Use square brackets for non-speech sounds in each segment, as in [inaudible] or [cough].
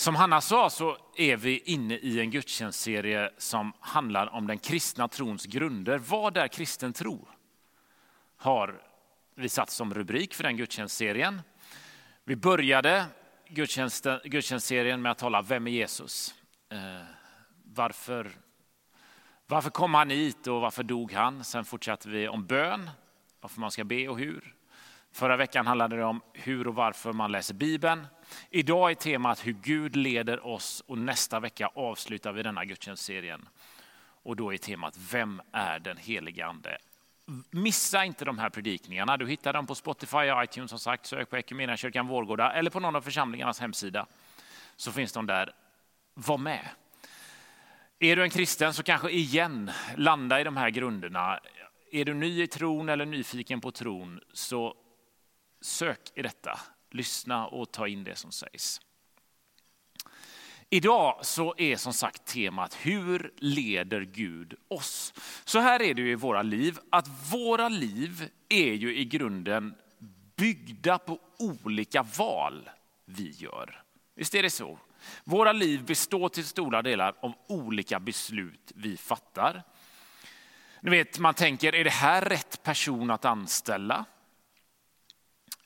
Som Hanna sa så är vi inne i en gudstjänstserie som handlar om den kristna trons grunder. Vad är kristen tro? Har vi satt som rubrik för den gudstjänstserien. Vi började gudstjänstserien med att tala Vem är Jesus? Eh, varför, varför kom han hit och varför dog han? Sen fortsatte vi om bön, varför man ska be och hur. Förra veckan handlade det om hur och varför man läser Bibeln. Idag är temat hur Gud leder oss och nästa vecka avslutar vi denna gudstjänstserien. Och då är temat Vem är den helige Ande? Missa inte de här predikningarna. Du hittar dem på Spotify och iTunes som sagt. Sök på kyrkan Vårgårda eller på någon av församlingarnas hemsida. Så finns de där. Var med. Är du en kristen så kanske igen landa i de här grunderna. Är du ny i tron eller nyfiken på tron så sök i detta. Lyssna och ta in det som sägs. Idag så är som sagt temat hur leder Gud oss? Så här är det ju i våra liv, att våra liv är ju i grunden byggda på olika val vi gör. Visst är det så? Våra liv består till stora delar av olika beslut vi fattar. Ni vet, man tänker, är det här rätt person att anställa?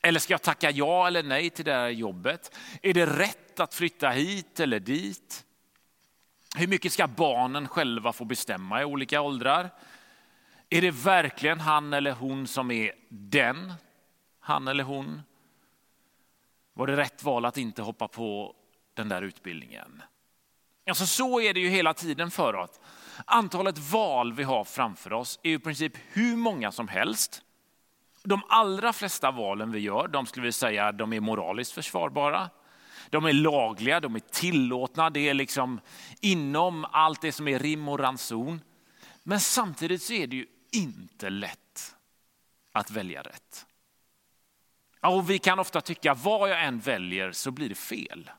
Eller ska jag tacka ja eller nej till det här jobbet? Är det rätt att flytta hit eller dit? Hur mycket ska barnen själva få bestämma i olika åldrar? Är det verkligen han eller hon som är den, han eller hon? Var det rätt val att inte hoppa på den där utbildningen? Alltså så är det ju hela tiden för oss. Antalet val vi har framför oss är i princip hur många som helst. De allra flesta valen vi gör, de skulle vi säga de är moraliskt försvarbara. De är lagliga, de är tillåtna, det är liksom inom allt det som är rim och ranson. Men samtidigt så är det ju inte lätt att välja rätt. Och vi kan ofta tycka vad jag än väljer så blir det fel.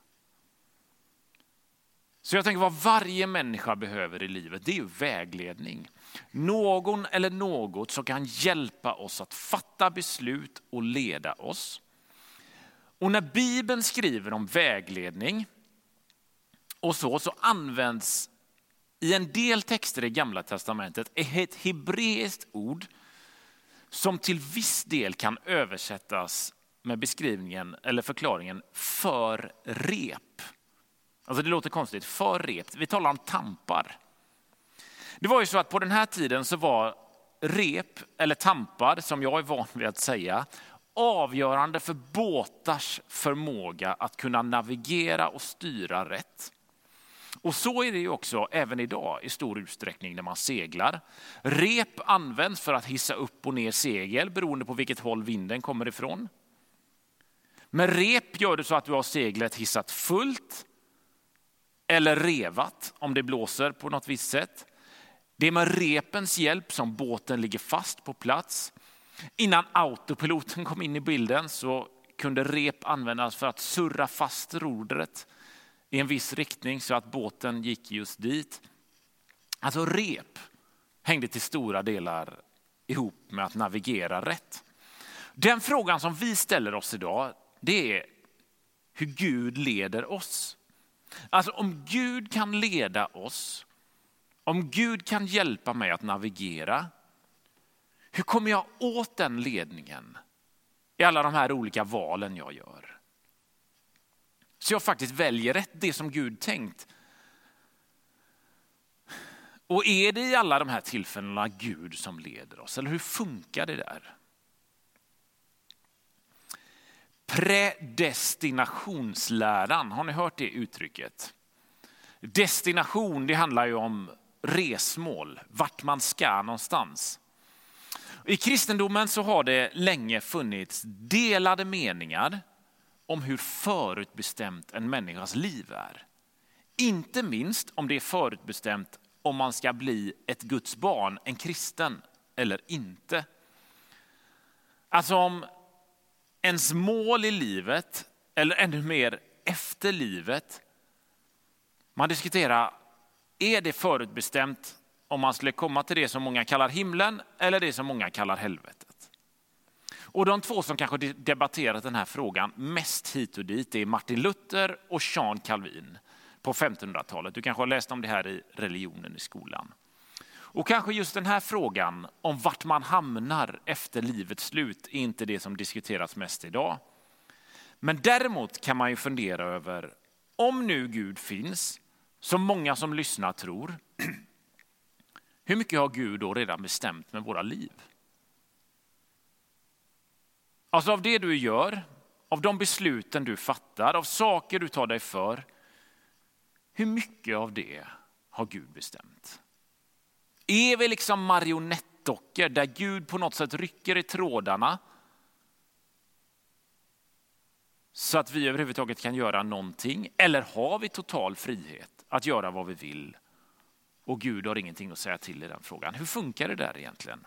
Så jag tänker vad varje människa behöver i livet, det är ju vägledning. Någon eller något som kan hjälpa oss att fatta beslut och leda oss. Och när Bibeln skriver om vägledning och så, så används i en del texter i Gamla Testamentet ett hebreiskt ord som till viss del kan översättas med beskrivningen eller förklaringen för rep. Alltså det låter konstigt, för rep. Vi talar om tampar. Det var ju så att på den här tiden så var rep eller tampar, som jag är van vid att säga, avgörande för båtars förmåga att kunna navigera och styra rätt. Och så är det ju också även idag i stor utsträckning när man seglar. Rep används för att hissa upp och ner segel beroende på vilket håll vinden kommer ifrån. Med rep gör du så att du har seglet hissat fullt eller revat om det blåser på något visst sätt. Det är med repens hjälp som båten ligger fast på plats. Innan autopiloten kom in i bilden så kunde rep användas för att surra fast rodret i en viss riktning så att båten gick just dit. Alltså rep hängde till stora delar ihop med att navigera rätt. Den frågan som vi ställer oss idag, det är hur Gud leder oss. Alltså om Gud kan leda oss om Gud kan hjälpa mig att navigera, hur kommer jag åt den ledningen i alla de här olika valen jag gör? Så jag faktiskt väljer rätt, det som Gud tänkt. Och är det i alla de här tillfällena Gud som leder oss, eller hur funkar det där? Predestinationsläran, har ni hört det uttrycket? Destination, det handlar ju om resmål, vart man ska någonstans. I kristendomen så har det länge funnits delade meningar om hur förutbestämt en människas liv är. Inte minst om det är förutbestämt om man ska bli ett Guds barn, en kristen eller inte. Alltså om ens mål i livet, eller ännu mer efter livet, man diskuterar är det förutbestämt om man skulle komma till det som många kallar himlen eller det som många kallar helvetet? Och de två som kanske debatterat den här frågan mest hit och dit är Martin Luther och Jean Calvin på 1500-talet. Du kanske har läst om det här i religionen i skolan. Och kanske just den här frågan om vart man hamnar efter livets slut är inte det som diskuteras mest idag. Men däremot kan man ju fundera över om nu Gud finns, som många som lyssnar tror, hur mycket har Gud då redan bestämt med våra liv? Alltså av det du gör, av de besluten du fattar, av saker du tar dig för. Hur mycket av det har Gud bestämt? Är vi liksom marionettdockor där Gud på något sätt rycker i trådarna så att vi överhuvudtaget kan göra någonting? Eller har vi total frihet att göra vad vi vill och Gud har ingenting att säga till i den frågan? Hur funkar det där egentligen?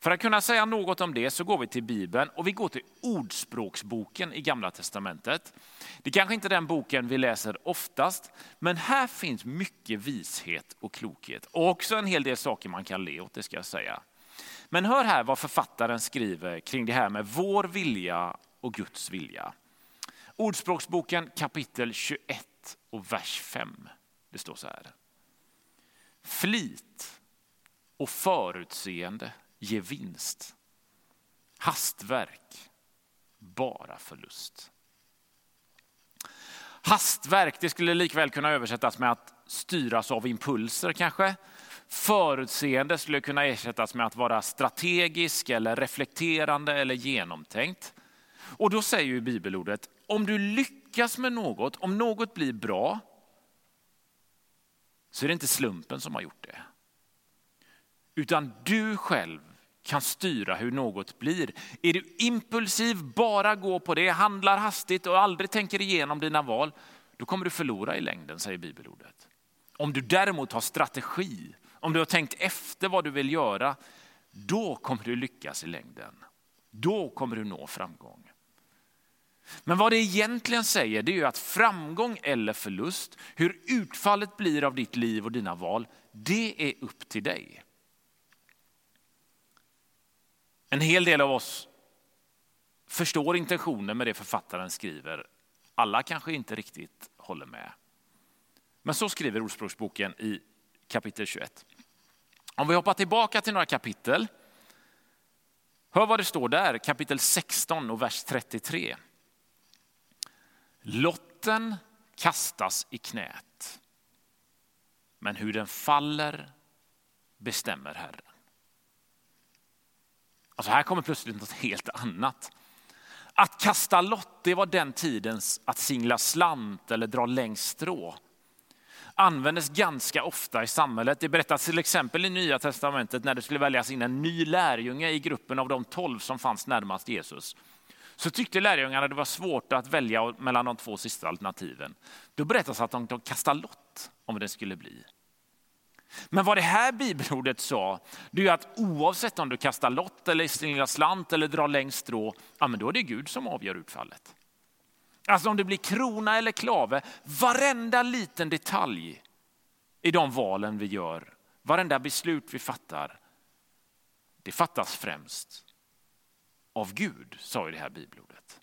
För att kunna säga något om det så går vi till Bibeln och vi går till Ordspråksboken i Gamla Testamentet. Det är kanske inte är den boken vi läser oftast, men här finns mycket vishet och klokhet och också en hel del saker man kan le åt, det ska jag säga. Men hör här vad författaren skriver kring det här med vår vilja och Guds vilja. Ordspråksboken kapitel 21 och vers 5. Det står så här. Flit och förutseende ger vinst. Hastverk, bara förlust. Hastverk, det skulle likväl kunna översättas med att styras av impulser kanske. Förutseende skulle kunna ersättas med att vara strategisk eller reflekterande eller genomtänkt. Och då säger ju bibelordet, om du lyckas med något, om något blir bra, så är det inte slumpen som har gjort det. Utan du själv kan styra hur något blir. Är du impulsiv, bara går på det, handlar hastigt och aldrig tänker igenom dina val, då kommer du förlora i längden, säger bibelordet. Om du däremot har strategi, om du har tänkt efter vad du vill göra, då kommer du lyckas i längden. Då kommer du nå framgång. Men vad det egentligen säger det är att framgång eller förlust, hur utfallet blir av ditt liv och dina val, det är upp till dig. En hel del av oss förstår intentionen med det författaren skriver. Alla kanske inte riktigt håller med. Men så skriver Ordspråksboken i kapitel 21. Om vi hoppar tillbaka till några kapitel. Hör vad det står där, kapitel 16 och vers 33. Lotten kastas i knät, men hur den faller bestämmer Herren. Alltså här kommer plötsligt något helt annat. Att kasta lott, det var den tidens att singla slant eller dra längst strå. Användes ganska ofta i samhället. Det berättas till exempel i Nya Testamentet när det skulle väljas in en ny lärjunge i gruppen av de tolv som fanns närmast Jesus. Så tyckte lärjungarna det var svårt att välja mellan de två sista alternativen. Då berättas att de kastade lott om det skulle bli. Men vad det här bibelordet sa, det är att oavsett om du kastar lott eller slingrar slant eller drar längst strå, ja, men då är det Gud som avgör utfallet. Alltså om det blir krona eller klave, varenda liten detalj i de valen vi gör, varenda beslut vi fattar, det fattas främst av Gud, sa ju det här bibelordet.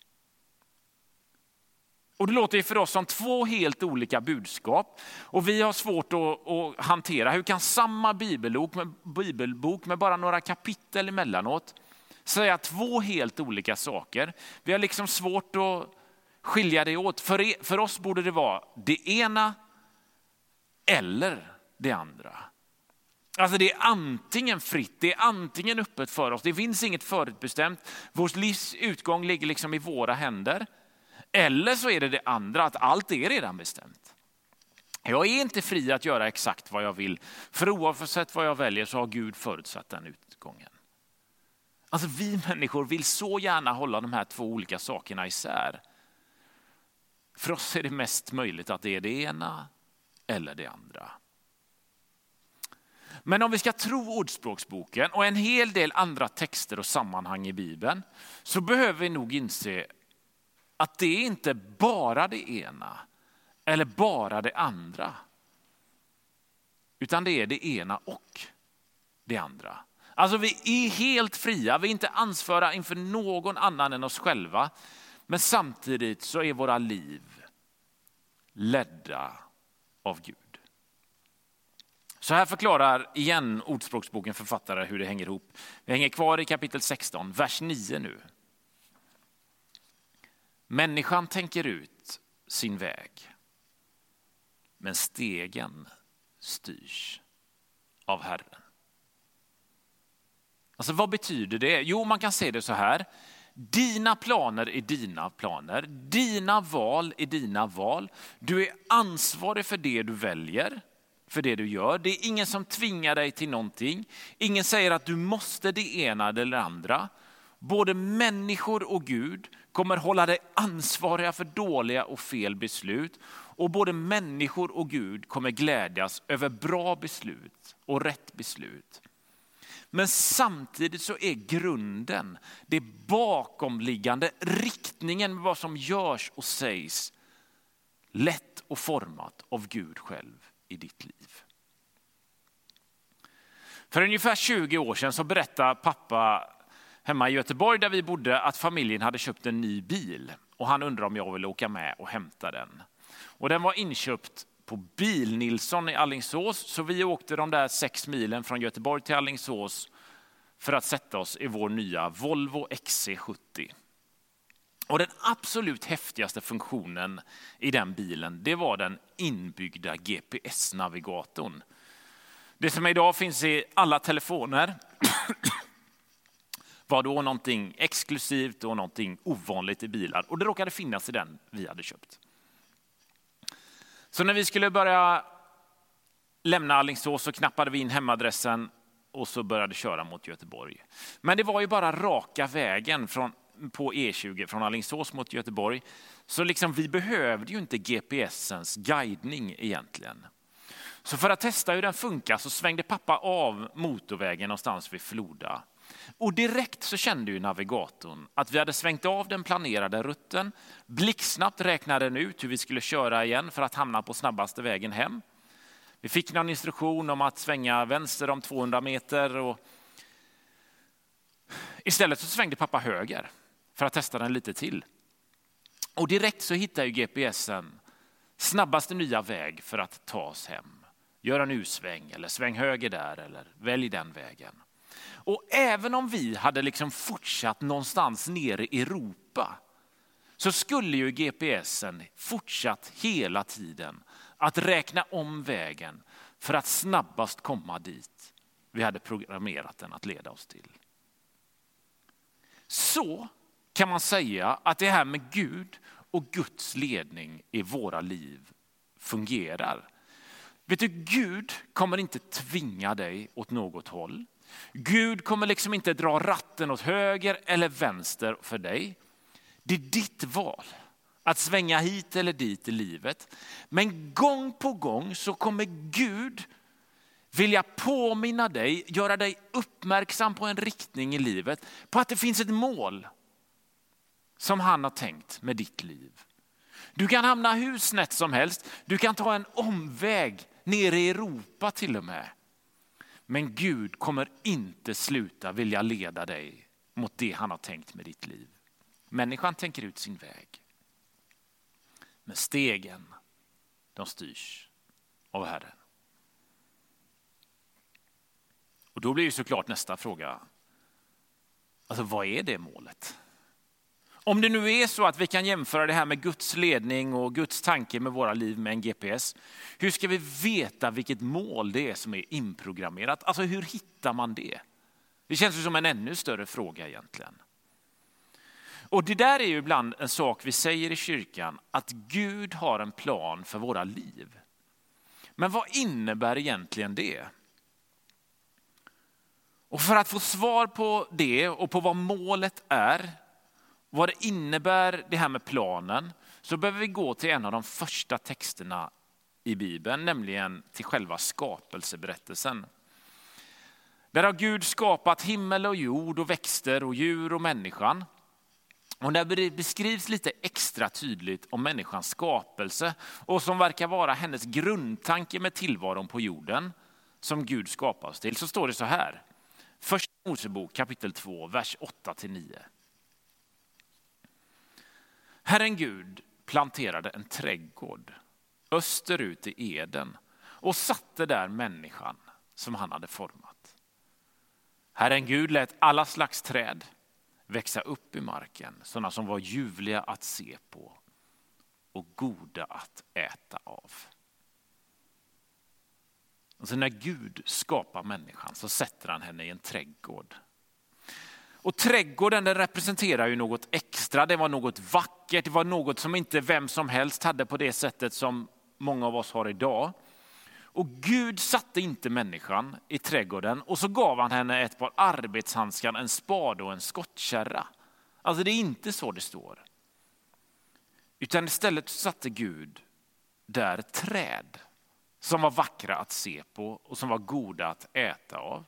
Och det låter för oss som två helt olika budskap. Och vi har svårt att, att hantera, hur kan samma bibelbok med, bibelbok med bara några kapitel emellanåt säga två helt olika saker? Vi har liksom svårt att skilja det åt. För, er, för oss borde det vara det ena eller det andra. Alltså det är antingen fritt, det är antingen öppet för oss. Det finns inget förutbestämt. Vårt livs utgång ligger liksom i våra händer. Eller så är det det andra, att allt är redan bestämt. Jag är inte fri att göra exakt vad jag vill, för oavsett vad jag väljer så har Gud förutsatt den utgången. Alltså vi människor vill så gärna hålla de här två olika sakerna isär. För oss är det mest möjligt att det är det ena eller det andra. Men om vi ska tro Ordspråksboken och en hel del andra texter och sammanhang i Bibeln så behöver vi nog inse att det är inte bara det ena eller bara det andra. Utan det är det ena och det andra. Alltså vi är helt fria, vi är inte ansvariga inför någon annan än oss själva. Men samtidigt så är våra liv ledda av Gud. Så här förklarar igen Ordspråksboken författare hur det hänger ihop. Vi hänger kvar i kapitel 16, vers 9 nu. Människan tänker ut sin väg, men stegen styrs av Herren. Alltså vad betyder det? Jo, man kan se det så här. Dina planer är dina planer. Dina val är dina val. Du är ansvarig för det du väljer, för det du gör. Det är ingen som tvingar dig till någonting. Ingen säger att du måste det ena eller det andra. Både människor och Gud kommer hålla dig ansvariga för dåliga och fel beslut. Och både människor och Gud kommer glädjas över bra beslut och rätt beslut. Men samtidigt så är grunden, det bakomliggande, riktningen med vad som görs och sägs lätt och format av Gud själv i ditt liv. För ungefär 20 år sedan så berättade pappa hemma i Göteborg där vi bodde att familjen hade köpt en ny bil och han undrade om jag ville åka med och hämta den. Och den var inköpt på Bil-Nilsson i Allingsås. Så vi åkte de där sex milen från Göteborg till Allingsås för att sätta oss i vår nya Volvo XC70. Och den absolut häftigaste funktionen i den bilen, det var den inbyggda GPS-navigatorn. Det som idag finns i alla telefoner [clears throat] var då någonting exklusivt och någonting ovanligt i bilar. Och det råkade finnas i den vi hade köpt. Så när vi skulle börja lämna Alingsås så knappade vi in hemadressen och så började köra mot Göteborg. Men det var ju bara raka vägen från, på E20 från Alingsås mot Göteborg. Så liksom vi behövde ju inte GPSens guidning egentligen. Så för att testa hur den funkar så svängde pappa av motorvägen någonstans vid Floda. Och direkt så kände ju navigatorn att vi hade svängt av den planerade rutten. Blixtsnabbt räknade den ut hur vi skulle köra igen för att hamna på snabbaste vägen hem. Vi fick någon instruktion om att svänga vänster om 200 meter. Och Istället så svängde pappa höger för att testa den lite till. Och direkt så hittar ju GPSen snabbaste nya väg för att ta oss hem. Gör en U-sväng eller sväng höger där eller välj den vägen. Och även om vi hade liksom fortsatt någonstans nere i Europa så skulle ju GPSen fortsatt hela tiden att räkna om vägen för att snabbast komma dit vi hade programmerat den att leda oss till. Så kan man säga att det här med Gud och Guds ledning i våra liv fungerar. Vet du, Gud kommer inte tvinga dig åt något håll. Gud kommer liksom inte dra ratten åt höger eller vänster för dig. Det är ditt val att svänga hit eller dit i livet. Men gång på gång så kommer Gud vilja påminna dig, göra dig uppmärksam på en riktning i livet, på att det finns ett mål som han har tänkt med ditt liv. Du kan hamna hur snett som helst, du kan ta en omväg ner i Europa till och med. Men Gud kommer inte sluta vilja leda dig mot det han har tänkt med ditt liv. Människan tänker ut sin väg. Men stegen, de styrs av Herren. Och då blir ju såklart nästa fråga, alltså vad är det målet? Om det nu är så att vi kan jämföra det här med Guds ledning och Guds tanke med våra liv med en GPS, hur ska vi veta vilket mål det är som är inprogrammerat? Alltså hur hittar man det? Det känns ju som en ännu större fråga egentligen. Och det där är ju ibland en sak vi säger i kyrkan, att Gud har en plan för våra liv. Men vad innebär egentligen det? Och för att få svar på det och på vad målet är, vad det innebär det här med planen, så behöver vi gå till en av de första texterna i Bibeln, nämligen till själva skapelseberättelsen. Där har Gud skapat himmel och jord och växter och djur och människan. Och där det beskrivs lite extra tydligt om människans skapelse och som verkar vara hennes grundtanke med tillvaron på jorden som Gud skapar oss till, så står det så här. Första Mosebok kapitel 2, vers 8-9. Herren Gud planterade en trädgård österut i Eden och satte där människan som han hade format. Herren Gud lät alla slags träd växa upp i marken, sådana som var ljuvliga att se på och goda att äta av. Alltså när Gud skapar människan så sätter han henne i en trädgård. Och trädgården den representerar ju något extra, det var något vackert, det var något som inte vem som helst hade på det sättet som många av oss har idag. Och Gud satte inte människan i trädgården och så gav han henne ett par arbetshandskar, en spade och en skottkärra. Alltså det är inte så det står. Utan istället satte Gud där träd som var vackra att se på och som var goda att äta av.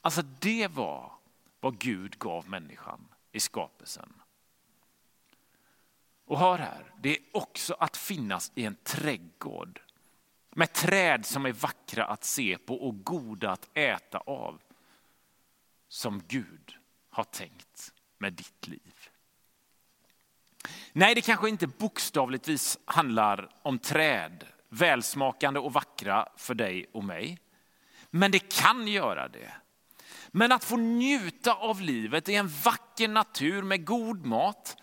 Alltså det var vad Gud gav människan i skapelsen. Och hör här, det är också att finnas i en trädgård med träd som är vackra att se på och goda att äta av. Som Gud har tänkt med ditt liv. Nej, det kanske inte bokstavligtvis handlar om träd, välsmakande och vackra för dig och mig. Men det kan göra det. Men att få njuta av livet i en vacker natur med god mat,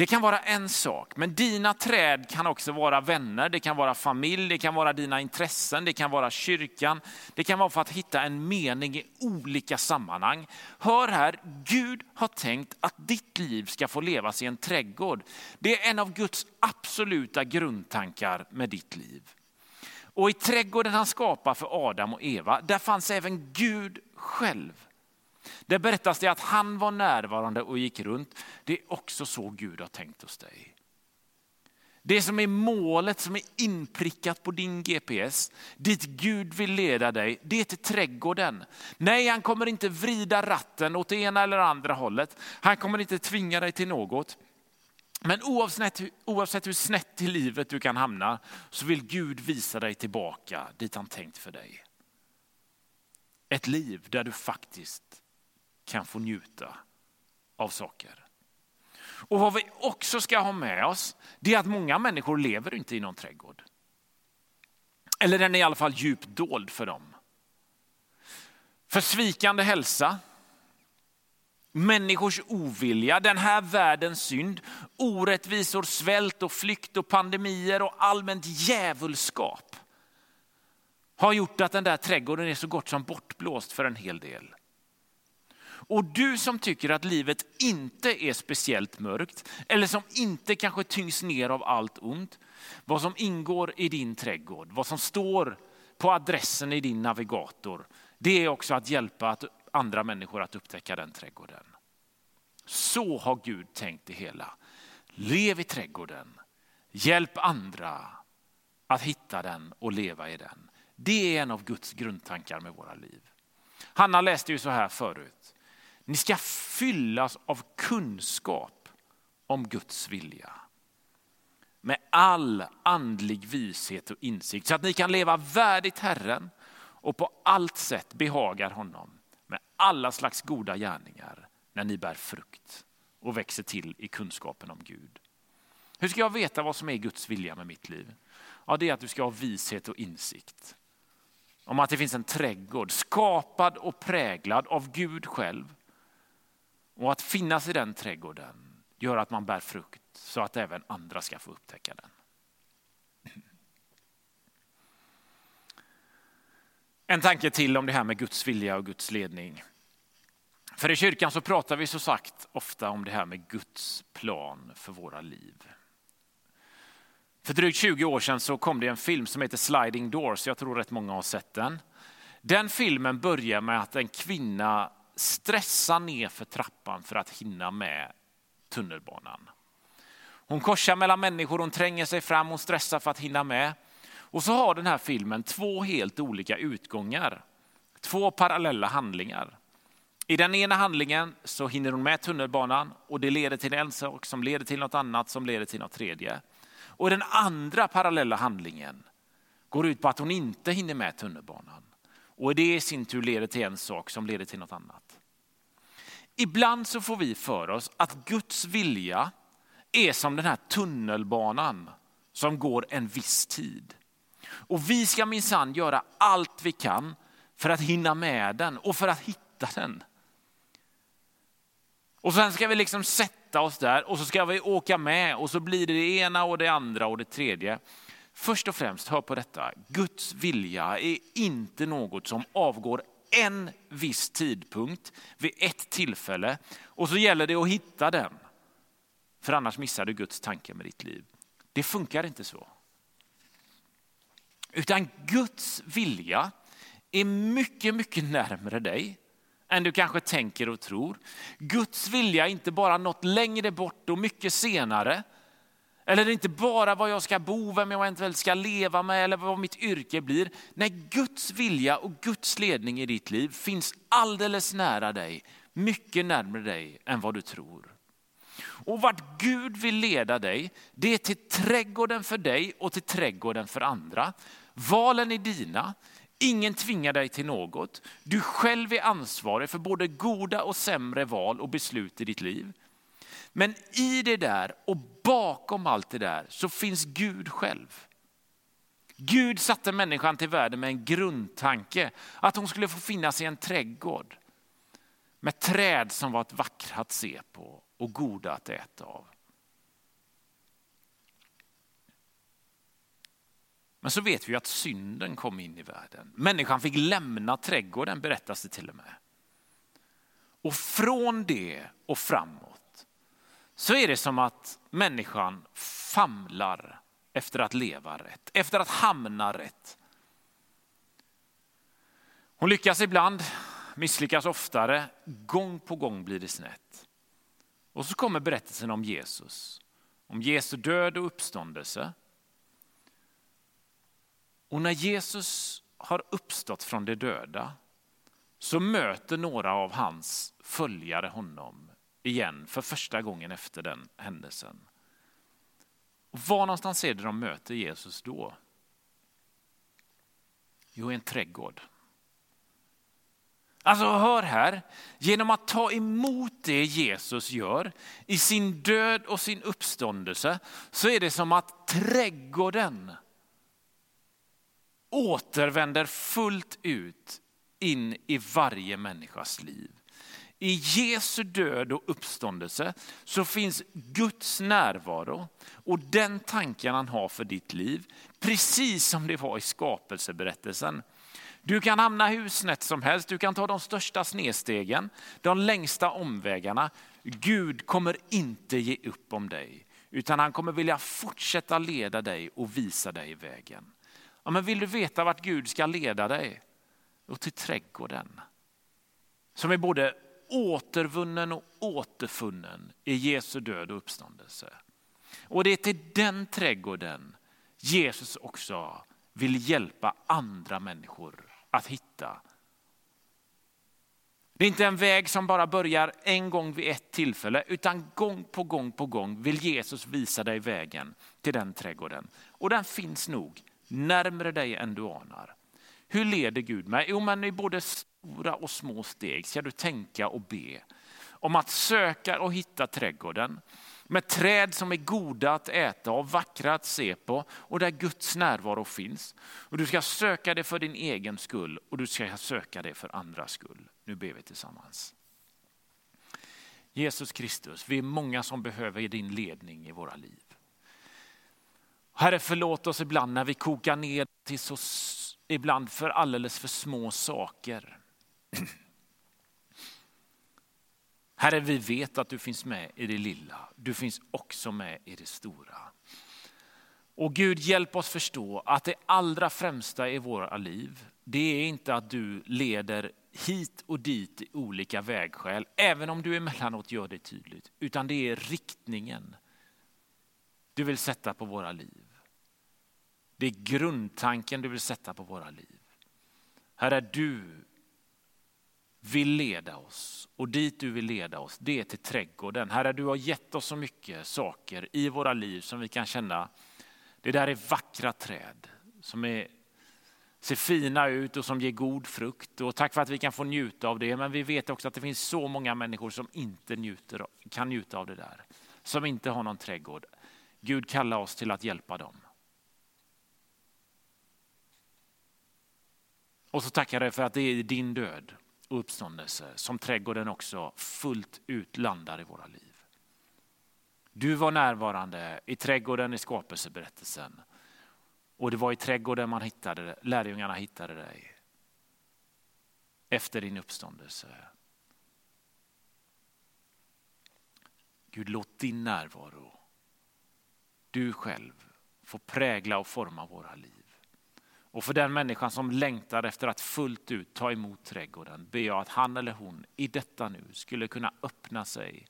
det kan vara en sak, men dina träd kan också vara vänner, det kan vara familj, det kan vara dina intressen, det kan vara kyrkan. Det kan vara för att hitta en mening i olika sammanhang. Hör här, Gud har tänkt att ditt liv ska få levas i en trädgård. Det är en av Guds absoluta grundtankar med ditt liv. Och i trädgården han skapade för Adam och Eva, där fanns även Gud själv. Där berättas det att han var närvarande och gick runt. Det är också så Gud har tänkt hos dig. Det som är målet som är inprickat på din GPS, dit Gud vill leda dig, det är till trädgården. Nej, han kommer inte vrida ratten åt det ena eller andra hållet. Han kommer inte tvinga dig till något. Men oavsett, oavsett hur snett i livet du kan hamna så vill Gud visa dig tillbaka dit han tänkt för dig. Ett liv där du faktiskt kan få njuta av saker. Och vad vi också ska ha med oss, det är att många människor lever inte i någon trädgård. Eller den är i alla fall djupt dold för dem. För svikande hälsa, människors ovilja, den här världens synd, orättvisor, svält och flykt och pandemier och allmänt djävulskap har gjort att den där trädgården är så gott som bortblåst för en hel del. Och du som tycker att livet inte är speciellt mörkt eller som inte kanske tyngs ner av allt ont. Vad som ingår i din trädgård, vad som står på adressen i din navigator. Det är också att hjälpa andra människor att upptäcka den trädgården. Så har Gud tänkt det hela. Lev i trädgården, hjälp andra att hitta den och leva i den. Det är en av Guds grundtankar med våra liv. Hanna läste ju så här förut. Ni ska fyllas av kunskap om Guds vilja. Med all andlig vishet och insikt så att ni kan leva värdigt Herren och på allt sätt behagar honom alla slags goda gärningar när ni bär frukt och växer till i kunskapen om Gud. Hur ska jag veta vad som är Guds vilja med mitt liv? Ja, det är att du ska ha vishet och insikt. Om att det finns en trädgård skapad och präglad av Gud själv och att finnas i den trädgården gör att man bär frukt så att även andra ska få upptäcka den. En tanke till om det här med Guds vilja och Guds ledning. För i kyrkan så pratar vi så sagt ofta om det här med Guds plan för våra liv. För drygt 20 år sedan så kom det en film som heter Sliding Doors, jag tror rätt många har sett den. Den filmen börjar med att en kvinna stressar ner för trappan för att hinna med tunnelbanan. Hon korsar mellan människor, hon tränger sig fram, hon stressar för att hinna med. Och så har den här filmen två helt olika utgångar. Två parallella handlingar. I den ena handlingen så hinner hon med tunnelbanan och det leder till en sak som leder till något annat som leder till något tredje. Och den andra parallella handlingen går ut på att hon inte hinner med tunnelbanan. Och det i sin tur leder till en sak som leder till något annat. Ibland så får vi för oss att Guds vilja är som den här tunnelbanan som går en viss tid. Och vi ska minsann göra allt vi kan för att hinna med den och för att hitta den. Och sen ska vi liksom sätta oss där och så ska vi åka med och så blir det det ena och det andra och det tredje. Först och främst, hör på detta, Guds vilja är inte något som avgår en viss tidpunkt vid ett tillfälle och så gäller det att hitta den. För annars missar du Guds tanke med ditt liv. Det funkar inte så. Utan Guds vilja är mycket, mycket närmare dig än du kanske tänker och tror. Guds vilja är inte bara något längre bort och mycket senare. Eller det är inte bara var jag ska bo, vem jag eventuellt ska leva med eller vad mitt yrke blir. Nej, Guds vilja och Guds ledning i ditt liv finns alldeles nära dig. Mycket närmare dig än vad du tror. Och vart Gud vill leda dig, det är till trädgården för dig och till trädgården för andra. Valen är dina, ingen tvingar dig till något. Du själv är ansvarig för både goda och sämre val och beslut i ditt liv. Men i det där och bakom allt det där så finns Gud själv. Gud satte människan till världen med en grundtanke, att hon skulle få finnas i en trädgård med träd som var ett vackra att se på och goda att äta av. Men så vet vi att synden kom in i världen. Människan fick lämna trädgården berättas det till och med. Och från det och framåt så är det som att människan famlar efter att leva rätt, efter att hamna rätt. Hon lyckas ibland, misslyckas oftare, gång på gång blir det snett. Och så kommer berättelsen om Jesus, om Jesu död och uppståndelse. Och när Jesus har uppstått från de döda så möter några av hans följare honom igen för första gången efter den händelsen. Och var någonstans är det de möter Jesus då? Jo, i en trädgård. Alltså hör här, genom att ta emot det Jesus gör i sin död och sin uppståndelse så är det som att trädgården återvänder fullt ut in i varje människas liv. I Jesu död och uppståndelse så finns Guds närvaro och den tanken han har för ditt liv, precis som det var i skapelseberättelsen. Du kan hamna hur snett som helst, du kan ta de största snedstegen, de längsta omvägarna. Gud kommer inte ge upp om dig, utan han kommer vilja fortsätta leda dig och visa dig vägen. Ja, men vill du veta vart Gud ska leda dig? Och till trädgården. Som är både återvunnen och återfunnen i Jesu död och uppståndelse. Och det är till den trädgården Jesus också vill hjälpa andra människor att hitta. Det är inte en väg som bara börjar en gång vid ett tillfälle, utan gång på gång på gång vill Jesus visa dig vägen till den trädgården. Och den finns nog närmre dig än du anar. Hur leder Gud mig? Jo, men i både stora och små steg ska du tänka och be om att söka och hitta trädgården med träd som är goda att äta och vackra att se på och där Guds närvaro finns. Och du ska söka det för din egen skull och du ska söka det för andras skull. Nu ber vi tillsammans. Jesus Kristus, vi är många som behöver din ledning i våra liv. Herre förlåt oss ibland när vi kokar ner till så ibland för alldeles för små saker. [clears throat] Herre, vi vet att du finns med i det lilla. Du finns också med i det stora. Och Gud, hjälp oss förstå att det allra främsta i våra liv, det är inte att du leder hit och dit i olika vägskäl, även om du emellanåt gör det tydligt, utan det är riktningen du vill sätta på våra liv. Det är grundtanken du vill sätta på våra liv. Herre, du vill leda oss och dit du vill leda oss, det är till trädgården. Herre, du har gett oss så mycket saker i våra liv som vi kan känna, det där är vackra träd som är ser fina ut och som ger god frukt. Och tack för att vi kan få njuta av det. Men vi vet också att det finns så många människor som inte njuter, kan njuta av det där. Som inte har någon trädgård. Gud kallar oss till att hjälpa dem. Och så tackar jag dig för att det är din död och uppståndelse som trädgården också fullt ut landar i våra liv. Du var närvarande i trädgården i skapelseberättelsen. Och det var i trädgården man hittade, lärjungarna hittade dig. Efter din uppståndelse. Gud, låt din närvaro, du själv, får prägla och forma våra liv. Och för den människan som längtar efter att fullt ut ta emot trädgården ber jag att han eller hon i detta nu skulle kunna öppna sig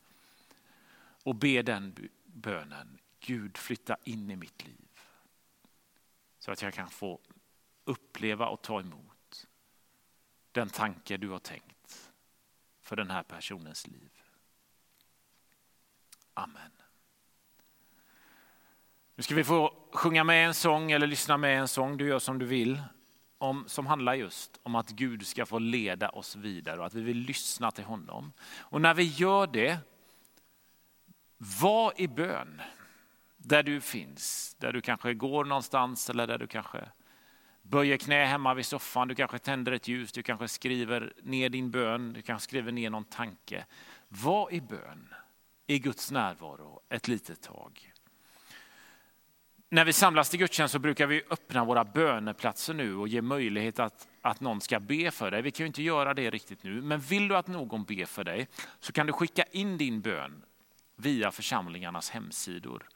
och be den bönen. Gud flytta in i mitt liv. Så att jag kan få uppleva och ta emot den tanke du har tänkt för den här personens liv. Amen. Nu ska vi få sjunga med en sång eller lyssna med en sång, du gör som du vill, om, som handlar just om att Gud ska få leda oss vidare och att vi vill lyssna till honom. Och när vi gör det, var i bön där du finns, där du kanske går någonstans eller där du kanske böjer knä hemma vid soffan, du kanske tänder ett ljus, du kanske skriver ner din bön, du kanske skriver ner någon tanke. Var i bön, i Guds närvaro ett litet tag. När vi samlas till gudstjänst så brukar vi öppna våra böneplatser nu och ge möjlighet att, att någon ska be för dig. Vi kan ju inte göra det riktigt nu, men vill du att någon ber för dig så kan du skicka in din bön via församlingarnas hemsidor.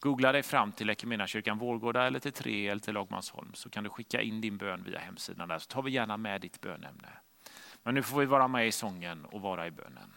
Googla dig fram till kyrkan Vårgårda eller till Tre eller till Lagmansholm så kan du skicka in din bön via hemsidan där så tar vi gärna med ditt bönämne. Men nu får vi vara med i sången och vara i bönen.